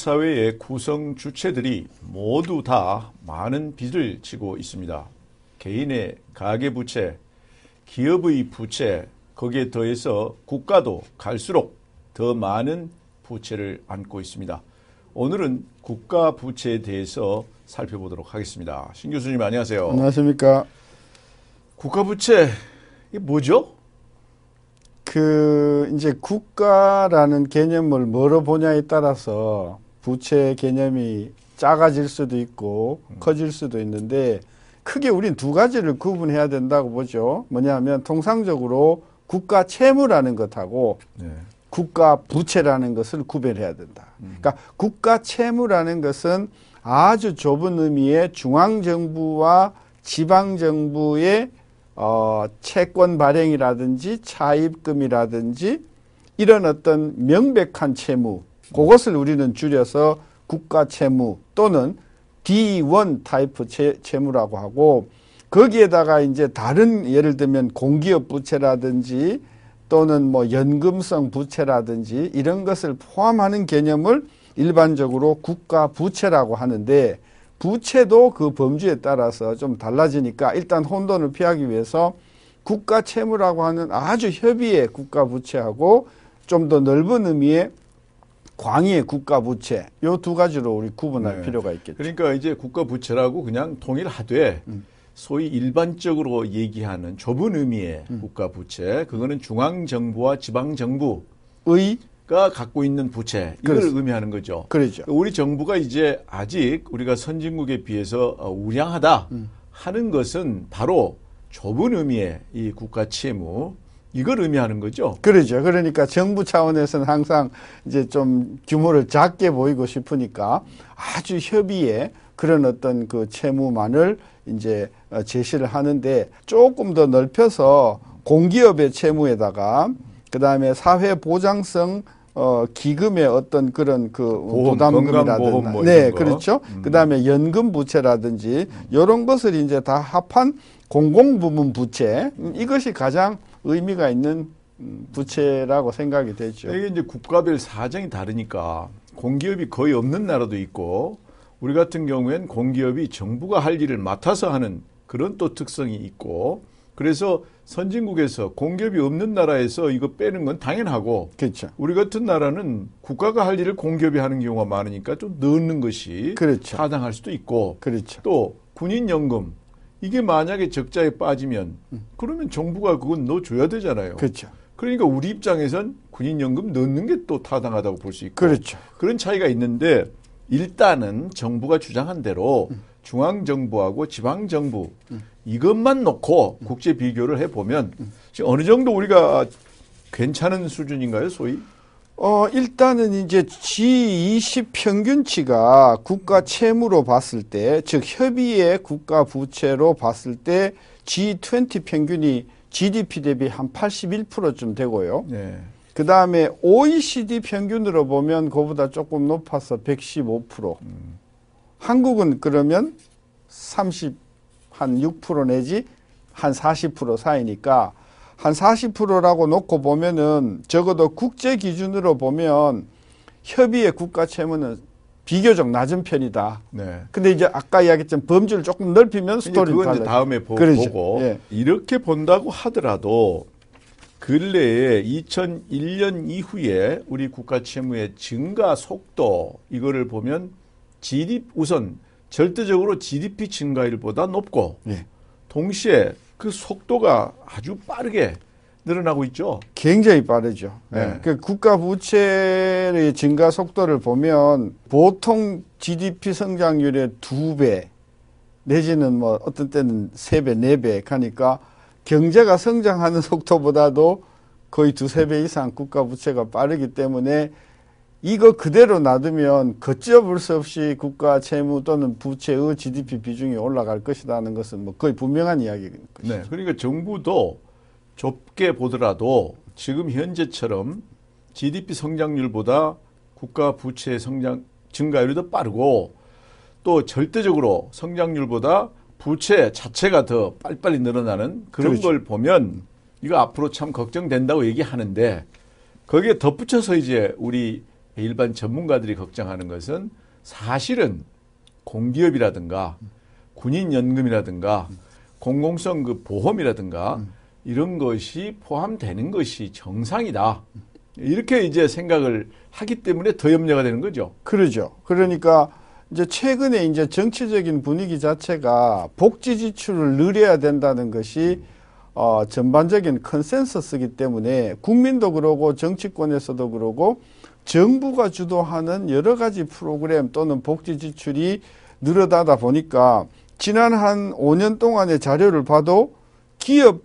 사회의 구성 주체들이 모두 다 많은 빚을 지고 있습니다. 개인의 가계 부채, 기업의 부채, 거기에 더해서 국가도 갈수록 더 많은 부채를 안고 있습니다. 오늘은 국가 부채에 대해서 살펴보도록 하겠습니다. 신 교수님 안녕하세요. 안녕하십니까. 국가 부채 이게 뭐죠? 그 이제 국가라는 개념을 뭐로 보냐에 따라서 부채 개념이 작아질 수도 있고 커질 수도 있는데 크게 우린 두 가지를 구분해야 된다고 보죠. 뭐냐면 통상적으로 국가 채무라는 것하고 네. 국가 부채라는 것을 구별해야 된다. 그러니까 국가 채무라는 것은 아주 좁은 의미의 중앙 정부와 지방 정부의 어, 채권 발행이라든지 차입금이라든지 이런 어떤 명백한 채무, 그것을 우리는 줄여서 국가 채무 또는 D1 타입 채, 채무라고 하고 거기에다가 이제 다른 예를 들면 공기업 부채라든지 또는 뭐 연금성 부채라든지 이런 것을 포함하는 개념을 일반적으로 국가 부채라고 하는데 부채도 그 범주에 따라서 좀 달라지니까 일단 혼돈을 피하기 위해서 국가 채무라고 하는 아주 협의의 국가 부채하고 좀 더 넓은 의미의 광의의 국가 부채 요 두 가지로 우리 구분할 네. 필요가 있겠죠. 그러니까 이제 국가 부채라고 그냥 통일하되 음. 소위 일반적으로 얘기하는 좁은 의미의 음. 국가 부채 그거는 중앙 정부와 지방 정부가 의 갖고 있는 부채 이걸 그렇습니다. 의미하는 거죠. 그러죠. 우리 정부가 이제 아직 우리가 선진국에 비해서 어, 우량하다 음. 하는 것은 바로 좁은 의미의 이 국가 채무 이걸 의미하는 거죠. 그러죠. 그러니까 정부 차원에서는 항상 이제 좀 규모를 작게 보이고 싶으니까 아주 협의의 그런 어떤 그 채무만을 이제 어, 제시를 하는데 조금 더 넓혀서 공기업의 채무에다가 그 다음에 사회 보장성 어 기금의 어떤 그런 그 보험, 부담금이라든가 뭐 네. 그렇죠 음. 그다음에 연금 부채라든지 이런 것을 이제 다 합한 공공부문 부채 음, 이것이 가장 의미가 있는 음, 부채라고 생각이 되죠. 이게 이제 국가별 사정이 다르니까 공기업이 거의 없는 나라도 있고 우리 같은 경우엔 공기업이 정부가 할 일을 맡아서 하는 그런 또 특성이 있고 그래서 선진국에서 공기업이 없는 나라에서 이거 빼는 건 당연하고 그렇죠. 우리 같은 나라는 국가가 할 일을 공기업이 하는 경우가 많으니까 좀 넣는 것이 그렇죠. 타당할 수도 있고 그렇죠. 또 군인연금 이게 만약에 적자에 빠지면 그러면 정부가 그건 넣어줘야 되잖아요. 그렇죠. 그러니까 우리 입장에선 군인연금 넣는 게 또 타당하다고 볼 수 있고 그렇죠. 그런 차이가 있는데 일단은 정부가 주장한 대로 중앙 정부하고 지방 정부 이것만 놓고 국제 비교를 해 보면 지금 어느 정도 우리가 괜찮은 수준인가요, 소위? 어, 일단은 이제 G20 평균치가 국가 채무로 봤을 때, 즉 협의의 국가 부채로 봤을 때 G20 평균이 GDP 대비 한 81%좀 되고요. 네. 그 다음에 OECD 평균으로 보면 그보다 조금 높아서 115%. 한국은 그러면 30, 한 6% 내지 한 40% 사이니까 한 40%라고 놓고 보면은 적어도 국제 기준으로 보면 협의의 국가 채무는 비교적 낮은 편이다. 네. 근데 이제 아까 이야기했지만 범주를 조금 넓히면 이제 스토리는 그건 이제. 다음에 보, 그렇죠. 고 예. 이렇게 본다고 하더라도 근래에 2001년 이후에 우리 국가 채무의 증가 속도 이거를 보면 GDP 우선 절대적으로 GDP 증가율보다 높고 예. 동시에 그 속도가 아주 빠르게 늘어나고 있죠. 굉장히 빠르죠. 네. 예. 그 국가 부채의 증가 속도를 보면 보통 GDP 성장률의 두 배 내지는 뭐 어떤 때는 세 배, 네배 가니까 경제가 성장하는 속도보다도 거의 두세 배 이상 국가 부채가 빠르기 때문에 이거 그대로 놔두면 걷잡을 수 없이 국가 채무 또는 부채의 GDP 비중이 올라갈 것이라는 것은 뭐 거의 분명한 이야기인 것이죠. 네. 그러니까 정부도 좁게 보더라도 지금 현재처럼 GDP 성장률보다 국가 부채 성장 증가율이 더 빠르고 또 절대적으로 성장률보다 부채 자체가 더 빨리빨리 늘어나는 그런 그렇죠. 걸 보면 이거 앞으로 참 걱정된다고 얘기하는데 거기에 덧붙여서 이제 우리 일반 전문가들이 걱정하는 것은 사실은 공기업이라든가 군인연금이라든가 공공성 그 보험이라든가 이런 것이 포함되는 것이 정상이다. 이렇게 이제 생각을 하기 때문에 더 염려가 되는 거죠. 그러죠. 그러니까 이제 최근에 이제 정치적인 분위기 자체가 복지 지출을 늘려야 된다는 것이 어, 전반적인 컨센서스이기 때문에 국민도 그러고 정치권에서도 그러고 정부가 주도하는 여러 가지 프로그램 또는 복지 지출이 늘어나다 보니까 지난 한 5년 동안의 자료를 봐도 기업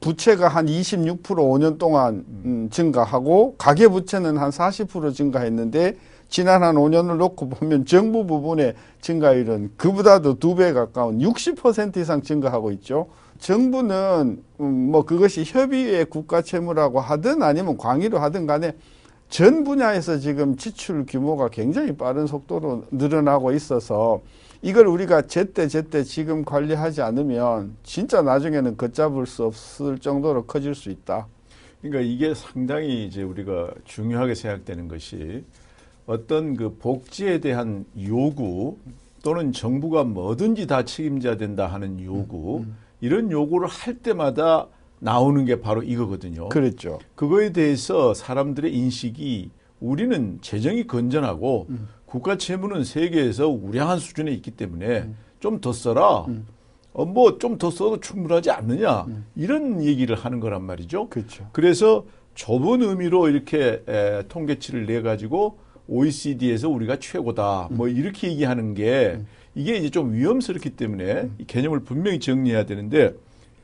부채가 한 26% 5년 동안 음, 증가하고 가계 부채는 한 40% 증가했는데 지난 한 5년을 놓고 보면 정부 부분의 증가율은 그보다도 두 배 가까운 60% 이상 증가하고 있죠. 정부는 음, 뭐 그것이 협의회 국가 채무라고 하든 아니면 광의로 하든 간에 전 분야에서 지금 지출 규모가 굉장히 빠른 속도로 늘어나고 있어서 이걸 우리가 제때 제때 지금 관리하지 않으면 진짜 나중에는 걷잡을 수 없을 정도로 커질 수 있다. 그러니까 이게 상당히 이제 우리가 중요하게 생각되는 것이 어떤 그 복지에 대한 요구 또는 정부가 뭐든지 다 책임져야 된다 하는 요구 음, 음. 이런 요구를 할 때마다 나오는 게 바로 이거거든요. 그렇죠. 그거에 대해서 사람들의 인식이 우리는 재정이 건전하고 음. 국가 채무는 세계에서 우량한 수준에 있기 때문에 음. 좀더 써라. 음. 어, 뭐 좀 더 써도 충분하지 않느냐. 음. 이런 얘기를 하는 거란 말이죠. 그렇죠. 그래서 좁은 의미로 이렇게 에, 통계치를 내 가지고 OECD에서 우리가 최고다. 뭐 음. 이렇게 얘기하는 게 음. 이게 이제 좀 위험스럽기 때문에 이 개념을 분명히 정리해야 되는데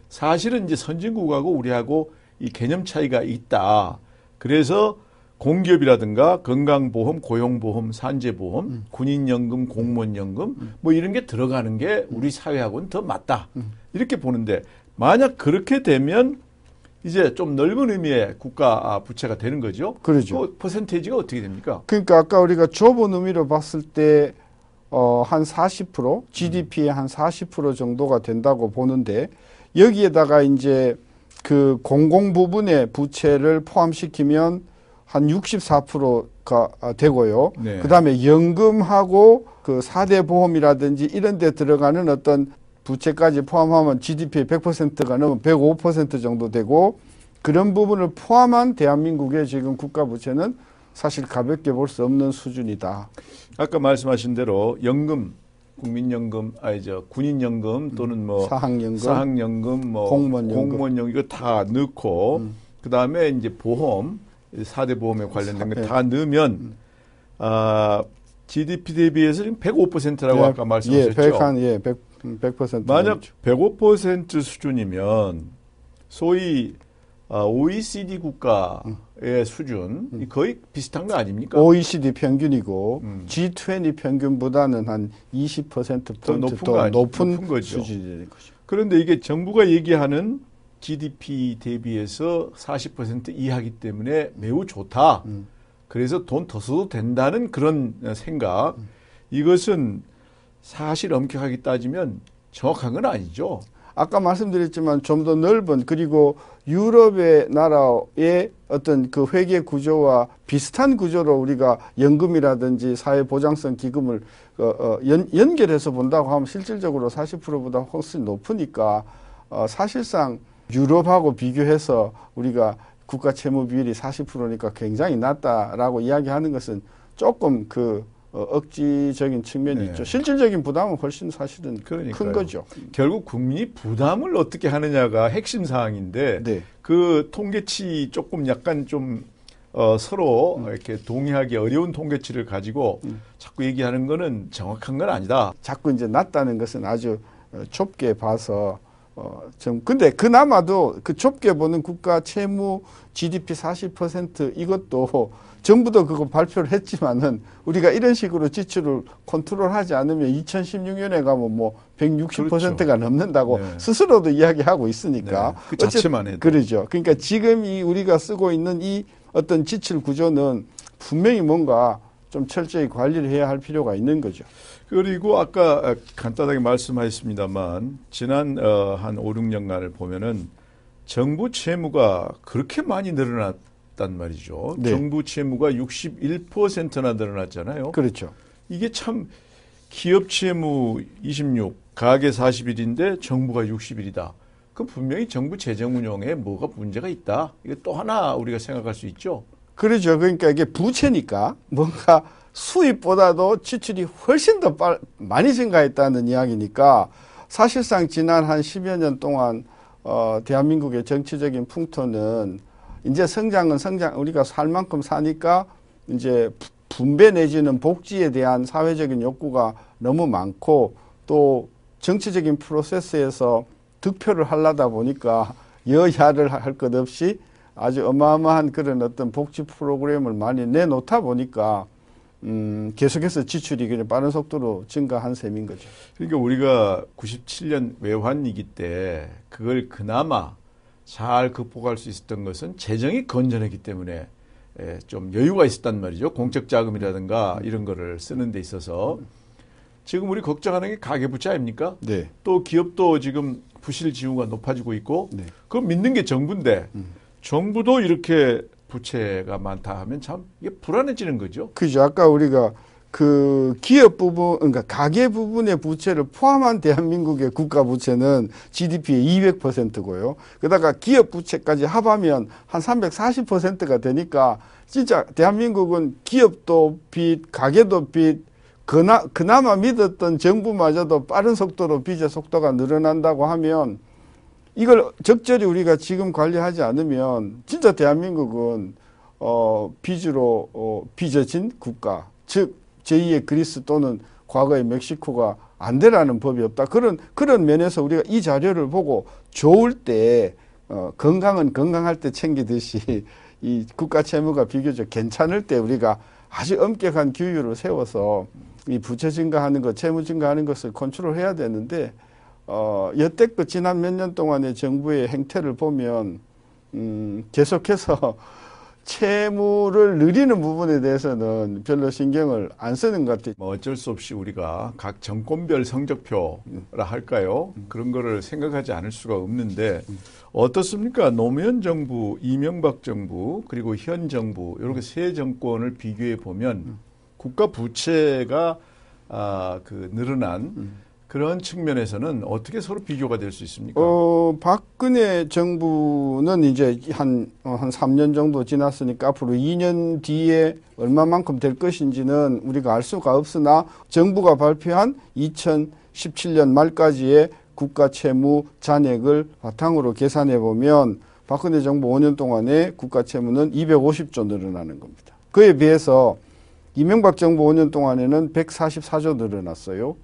사실은 이제 선진국하고 우리하고 이 개념 차이가 있다. 그래서 공기업이라든가 건강보험, 고용보험, 산재보험, 음. 군인연금, 공무원연금 음. 뭐 이런 게 들어가는 게 우리 사회하고는 더 맞다. 음. 이렇게 보는데 만약 그렇게 되면 이제 좀 넓은 의미의 국가 부채가 되는 거죠. 그렇죠. 그 퍼센테이지가 어떻게 됩니까? 그러니까 아까 우리가 좁은 의미로 봤을 때 어, 한 40%, GDP의 한 40% 정도가 된다고 보는데 여기에다가 이제 그 공공 부분의 부채를 포함시키면 한 64%가 되고요. 네. 그다음에 연금하고 그 4대 보험이라든지 이런 데 들어가는 어떤 부채까지 포함하면 GDP의 100%가 넘으면 105% 정도 되고 그런 부분을 포함한 대한민국의 지금 국가 부채는 사실 가볍게 볼 수 없는 수준이다. 아까 말씀하신 대로 연금 국민연금, 아니 저 군인연금 또는 뭐 사학연금, 사학연금, 뭐 공무원연금, 공무원연금 이거 다 넣고 음. 그 다음에 이제 보험, 사대 보험에 관련된 거다 네. 넣으면 음. 아 GDP 대비해서 지금 105%라고 예, 아까 말씀하셨죠. 예, 100, 한, 예, 100, 100% 만약 105% 수준이면 소위 아, OECD 국가의 음. 수준 음. 거의 비슷한 거 아닙니까? OECD 평균이고 음. G20 평균보다는 한 20%더 높은, 더 높은, 높은 거죠. 수준이 거죠. 그런데 이게 정부가 얘기하는 GDP 대비해서 40% 이하기 때문에 매우 좋다. 음. 그래서 돈 더 써도 된다는 그런 생각. 음. 이것은 사실 엄격하게 따지면 정확한 건 아니죠. 아까 말씀드렸지만 좀 더 넓은 그리고 유럽의 나라의 어떤 그 회계 구조와 비슷한 구조로 우리가 연금이라든지 사회보장성 기금을 어, 어, 연, 연결해서 본다고 하면 실질적으로 40%보다 훨씬 높으니까 어, 사실상 유럽하고 비교해서 우리가 국가 채무 비율이 40%니까 굉장히 낮다라고 이야기하는 것은 조금 그 어, 억지적인 측면이 네. 있죠. 실질적인 부담은 훨씬 사실은 그러니까요. 큰 거죠. 결국 국민이 부담을 어떻게 하느냐가 핵심 사항인데 네. 그 통계치 조금 약간 좀 어, 서로 음. 이렇게 동의하기 어려운 통계치를 가지고 음. 자꾸 얘기하는 거는 정확한 건 아니다. 자꾸 이제 낮다는 것은 아주 어, 좁게 봐서 어, 좀, 근데 그나마도 그 좁게 보는 국가 채무 GDP 40% 이것도 정부도 그거 발표를 했지만은 우리가 이런 식으로 지출을 컨트롤하지 않으면 2016년에 가면 뭐 160%가 그렇죠. 넘는다고 네. 스스로도 이야기하고 있으니까. 네. 그 자체만 해도. 그러죠. 그러니까 지금 이 우리가 쓰고 있는 이 어떤 지출 구조는 분명히 뭔가 좀 철저히 관리를 해야 할 필요가 있는 거죠. 그리고 아까 간단하게 말씀하셨습니다만 지난 어, 한 5, 6년간을 보면은 정부 채무가 그렇게 많이 늘어났 있단 말이죠. 네. 정부 채무가 61%나 늘어났잖아요. 그렇죠. 이게 참 기업 채무 26, 가계 41인데 정부가 60일이다. 그 분명히 정부 재정 운영에 뭐가 문제가 있다. 이게 또 하나 우리가 생각할 수 있죠. 그렇죠. 그러니까 이게 부채니까 뭔가 수입보다도 지출이 훨씬 더 빨, 많이 증가했다는 이야기니까 사실상 지난 한 10여 년 동안 어, 대한민국의 정치적인 풍토는 이제 성장은 성장, 우리가 살 만큼 사니까 이제 부- 분배 내지는 복지에 대한 사회적인 욕구가 너무 많고 또 정치적인 프로세스에서 득표를 하려다 보니까 여야를 할 것 없이 아주 어마어마한 그런 어떤 복지 프로그램을 많이 내놓다 보니까 음, 계속해서 지출이 그냥 빠른 속도로 증가한 셈인 거죠. 그러니까 우리가 97년 외환위기 때 그걸 그나마 잘 극복할 수 있었던 것은 재정이 건전했기 때문에 예, 좀 여유가 있었단 말이죠. 공적 자금이라든가 이런 거를 쓰는 데 있어서 지금 우리 걱정하는 게 가계부채 아닙니까? 네. 또 기업도 지금 부실 징후가 높아지고 있고 네. 그럼 믿는 게 정부인데 정부도 이렇게 부채가 많다 하면 참 이게 불안해지는 거죠. 그죠. 아까 우리가 그 기업 부분, 그러니까 가계 부분의 부채를 포함한 대한민국의 국가 부채는 GDP의 200%고요. 그다가 기업 부채까지 합하면 한 340%가 되니까 진짜 대한민국은 기업도 빚, 가계도 빚, 그나, 그나마 믿었던 정부마저도 빠른 속도로 빚의 속도가 늘어난다고 하면 이걸 적절히 우리가 지금 관리하지 않으면 진짜 대한민국은 어 빚으로 어 빚어진 국가 즉 제2의 그리스 또는 과거의 멕시코가 안 되라는 법이 없다. 그런 그런 면에서 우리가 이 자료를 보고 좋을 때 어, 건강은 건강할 때 챙기듯이 이 국가 채무가 비교적 괜찮을 때 우리가 아주 엄격한 규율을 세워서 이 부채 증가하는 것, 채무 증가하는 것을 컨트롤해야 되는데 어, 여태껏 지난 몇 년 동안의 정부의 행태를 보면 음, 계속해서 채무를 늘리는 부분에 대해서는 별로 신경을 안 쓰는 것 같아요. 뭐 어쩔 수 없이 우리가 각 정권별 성적표라 할까요? 그런 거를 생각하지 않을 수가 없는데 어떻습니까? 노무현 정부, 이명박 정부, 그리고 현 정부 이렇게 세 정권을 비교해 보면 국가 부채가 아, 그 늘어난 그런 측면에서는 어떻게 서로 비교가 될 수 있습니까? 어, 박근혜 정부는 이제 한, 어, 한 3년 정도 지났으니까 앞으로 2년 뒤에 얼마만큼 될 것인지는 우리가 알 수가 없으나 정부가 발표한 2017년 말까지의 국가 채무 잔액을 바탕으로 계산해 보면 박근혜 정부 5년 동안의 국가 채무는 250조 늘어나는 겁니다. 그에 비해서 이명박 정부 5년 동안에는 144조 늘어났어요.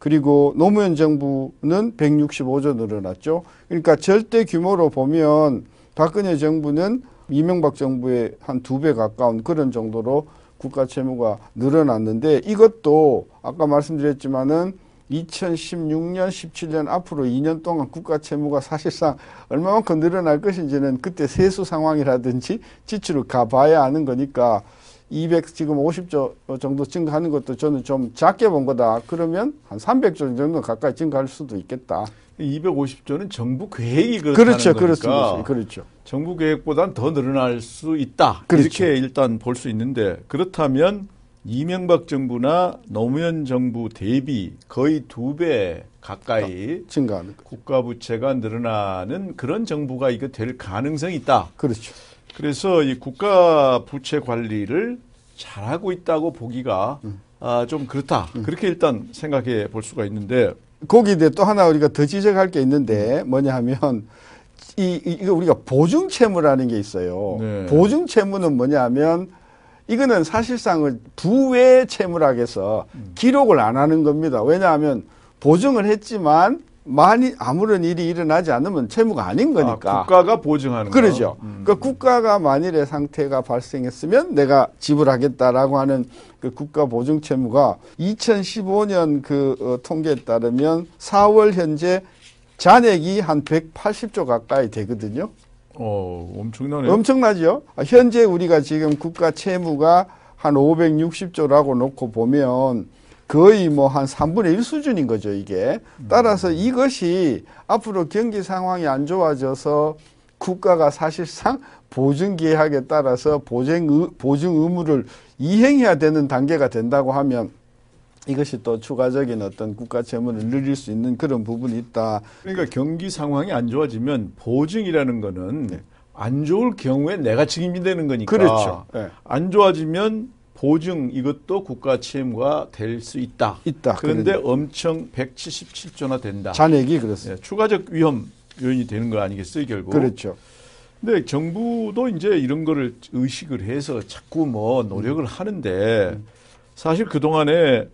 그리고 노무현 정부는 165조 늘어났죠. 그러니까 절대 규모로 보면 박근혜 정부는 이명박 정부의 한 두 배 가까운 그런 정도로 국가 채무가 늘어났는데 이것도 아까 말씀드렸지만은 2016년, 17년 앞으로 2년 동안 국가 채무가 사실상 얼마만큼 늘어날 것인지는 그때 세수 상황이라든지 지출을 가봐야 아는 거니까 200 지금 50조 정도 증가하는 것도 저는 좀 작게 본 거다. 그러면 한 300조 정도 가까이 증가할 수도 있겠다. 250조는 정부 계획이 그렇다는 그렇죠, 거니까 그렇습니다. 그렇죠. 정부 계획보다는 더 늘어날 수 있다. 그렇죠. 이렇게 일단 볼 수 있는데 그렇다면 이명박 정부나 노무현 정부 대비 거의 두 배 가까이 증가하는 거. 국가 부채가 늘어나는 그런 정부가 이거 될 가능성이 있다. 그렇죠. 그래서 이 국가 부채 관리를 잘하고 있다고 보기가 아, 좀 그렇다. 그렇게 일단 생각해 볼 수가 있는데 거기에 대해 또 하나 우리가 더 지적할 게 있는데 뭐냐 하면 이, 이- 이거 우리가 보증 채무라는 게 있어요. 네. 보증 채무는 뭐냐 하면 이거는 사실상은 부외 채무라 해서 기록을 안 하는 겁니다. 왜냐하면 보증을 했지만 많이 아무런 일이 일어나지 않으면 채무가 아닌 거니까. 아, 국가가 보증하는 그러죠. 거. 음. 그러니까 국가가 만일의 상태가 발생했으면 내가 지불하겠다라고 하는 그 국가 보증 채무가 2015년 그 어, 통계에 따르면 4월 현재 잔액이 한 180조 가까이 되거든요. 어, 엄청나네요. 엄청나죠? 아, 현재 우리가 지금 국가 채무가 한 560조라고 놓고 보면 거의 뭐 한 3분의 1 수준인 거죠, 이게. 따라서 이것이 앞으로 경기 상황이 안 좋아져서 국가가 사실상 보증 계약에 따라서 보증 보증 의무를 이행해야 되는 단계가 된다고 하면 이것이 또 추가적인 어떤 국가 채무를 늘릴 수 있는 그런 부분이 있다. 그러니까 경기 상황이 안 좋아지면 보증이라는 거는 네. 안 좋을 경우에 내가 책임이 되는 거니까. 그렇죠. 네. 안 좋아지면 보증 이것도 국가 채무가 될 수 있다. 있다. 그런데 그러니. 엄청 177조나 된다. 잔액이 그렇습니다. 네, 추가적 위험 요인이 되는 거 아니겠어요, 결국? 그렇죠. 근데 정부도 이제 이런 거를 의식을 해서 자꾸 뭐 노력을 하는데 사실 그동안에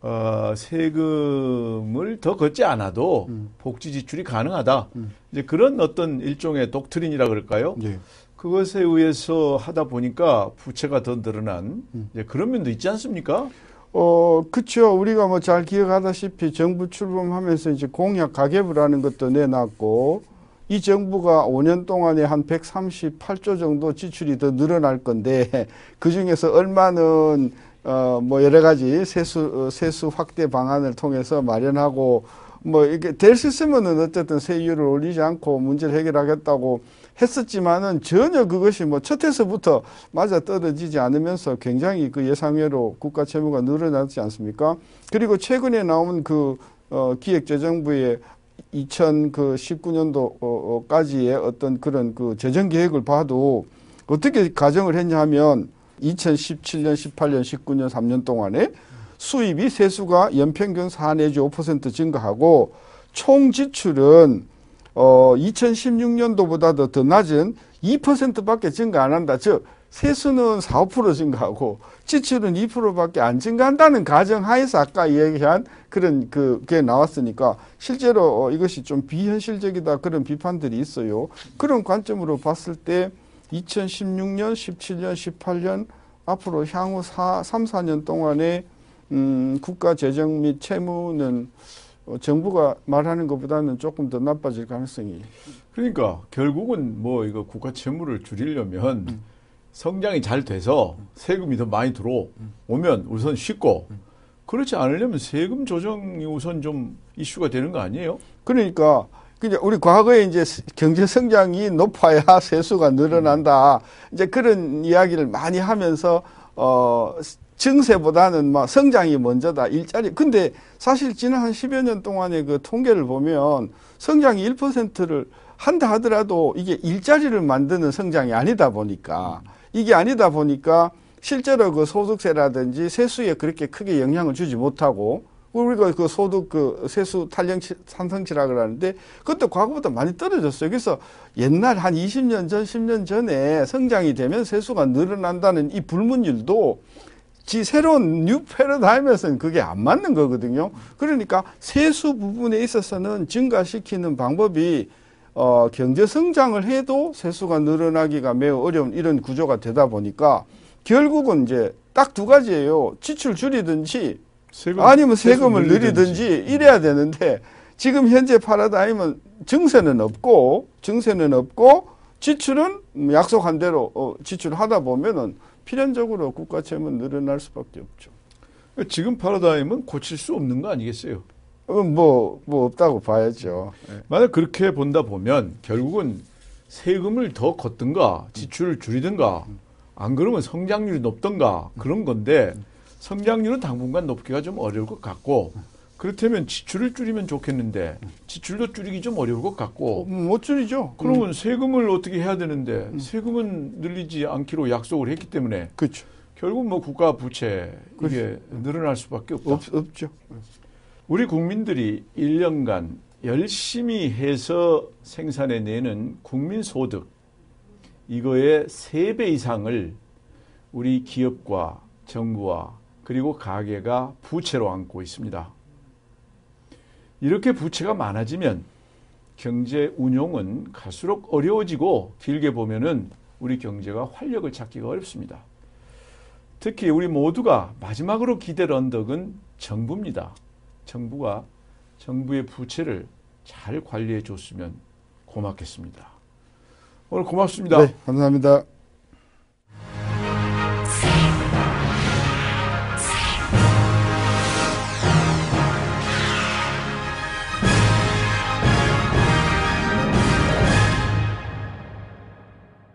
어, 세금을 더 걷지 않아도 음. 복지 지출이 가능하다. 음. 이제 그런 어떤 일종의 독트린이라 그럴까요? 네. 그것에 의해서 하다 보니까 부채가 더 늘어난 그런 면도 있지 않습니까? 어, 그쵸. 우리가 뭐 잘 기억하다시피 정부 출범하면서 이제 공약 가계부라는 것도 내놨고 이 정부가 5년 동안에 한 138조 정도 지출이 더 늘어날 건데 그 중에서 얼마는 어, 뭐 여러 가지 세수, 어, 세수 확대 방안을 통해서 마련하고 뭐 이게 될 수 있으면은 어쨌든 세율을 올리지 않고 문제를 해결하겠다고 했었지만은 전혀 그것이 뭐 첫해서부터 맞아 떨어지지 않으면서 굉장히 그 예상외로 국가 채무가 늘어났지 않습니까? 그리고 최근에 나온 그 어, 기획재정부의 2019년도까지의 어, 어떤 그런 그 재정 계획을 봐도 어떻게 가정을 했냐 하면 2017년, 18년, 19년 3년 동안에 수입이 세수가 연평균 4 내지 5% 증가하고 총 지출은 어 2016년도보다도 더 낮은 2%밖에 증가 안 한다. 즉 세수는 4, 5% 증가하고 지출은 2%밖에 안 증가한다는 가정 하에서 아까 얘기한 그런 그게 나왔으니까 실제로 어, 이것이 좀 비현실적이다 그런 비판들이 있어요. 그런 관점으로 봤을 때 2016년, 17년, 18년 앞으로 향후 4, 3, 4년 동안에 음, 국가 재정 및 채무는 어, 정부가 말하는 것보다는 조금 더 나빠질 가능성이. 그러니까 결국은 뭐 이거 국가 채무를 줄이려면 음. 성장이 잘 돼서 세금이 더 많이 들어오면 우선 쉽고 그렇지 않으려면 세금 조정이 우선 좀 이슈가 되는 거 아니에요? 그러니까 그냥 우리 과거에 이제 경제 성장이 높아야 세수가 늘어난다. 이제 그런 이야기를 많이 하면서 어 증세보다는 막 성장이 먼저다. 일자리. 근데 사실 지난 한 10여 년 동안의 그 통계를 보면 성장이 1%를 한다 하더라도 이게 일자리를 만드는 성장이 아니다 보니까 이게 아니다 보니까 실제로 그 소득세라든지 세수에 그렇게 크게 영향을 주지 못하고 우리가 그 소득 그 세수 탄력치 탄성치라 그러는데 그것도 과거보다 많이 떨어졌어요. 그래서 옛날 한 20년 전, 10년 전에 성장이 되면 세수가 늘어난다는 이 불문율도 지 새로운 new 패러다임에서는 그게 안 맞는 거거든요. 그러니까 세수 부분에 있어서는 증가시키는 방법이 어, 경제 성장을 해도 세수가 늘어나기가 매우 어려운 이런 구조가 되다 보니까 결국은 이제 딱 두 가지예요. 지출 줄이든지 세금, 아니면 세금을 늘리든지 이래야 되는데 지금 현재 파라다임은 증세는 없고 증세는 없고 지출은 약속한 대로 어, 지출하다 보면은 필연적으로 국가 채무는 늘어날 수밖에 없죠. 지금 파라다임은 고칠 수 없는 거 아니겠어요? 어, 뭐, 뭐 없다고 봐야죠. 네. 만약 그렇게 본다 보면 결국은 세금을 더 걷든가 지출을 줄이든가 안 그러면 성장률이 높든가 그런 건데 성장률은 당분간 높기가 좀 어려울 것 같고 그렇다면 지출을 줄이면 좋겠는데 지출도 줄이기 좀 어려울 것 같고 어, 못 줄이죠. 그러면 음. 세금을 어떻게 해야 되는데 음. 세금은 늘리지 않기로 약속을 했기 때문에 그렇죠. 결국 뭐 국가 부채 이게 그렇죠. 늘어날 수밖에 없다. 없, 없죠. 우리 국민들이 1년간 열심히 해서 생산해 내는 국민 소득 이거의 3배 이상을 우리 기업과 정부와 그리고 가계가 부채로 안고 있습니다. 이렇게 부채가 많아지면 경제 운용은 갈수록 어려워지고 길게 보면은 우리 경제가 활력을 찾기가 어렵습니다. 특히 우리 모두가 마지막으로 기댈 언덕은 정부입니다. 정부가 정부의 부채를 잘 관리해 줬으면 고맙겠습니다. 오늘 고맙습니다. 네, 감사합니다.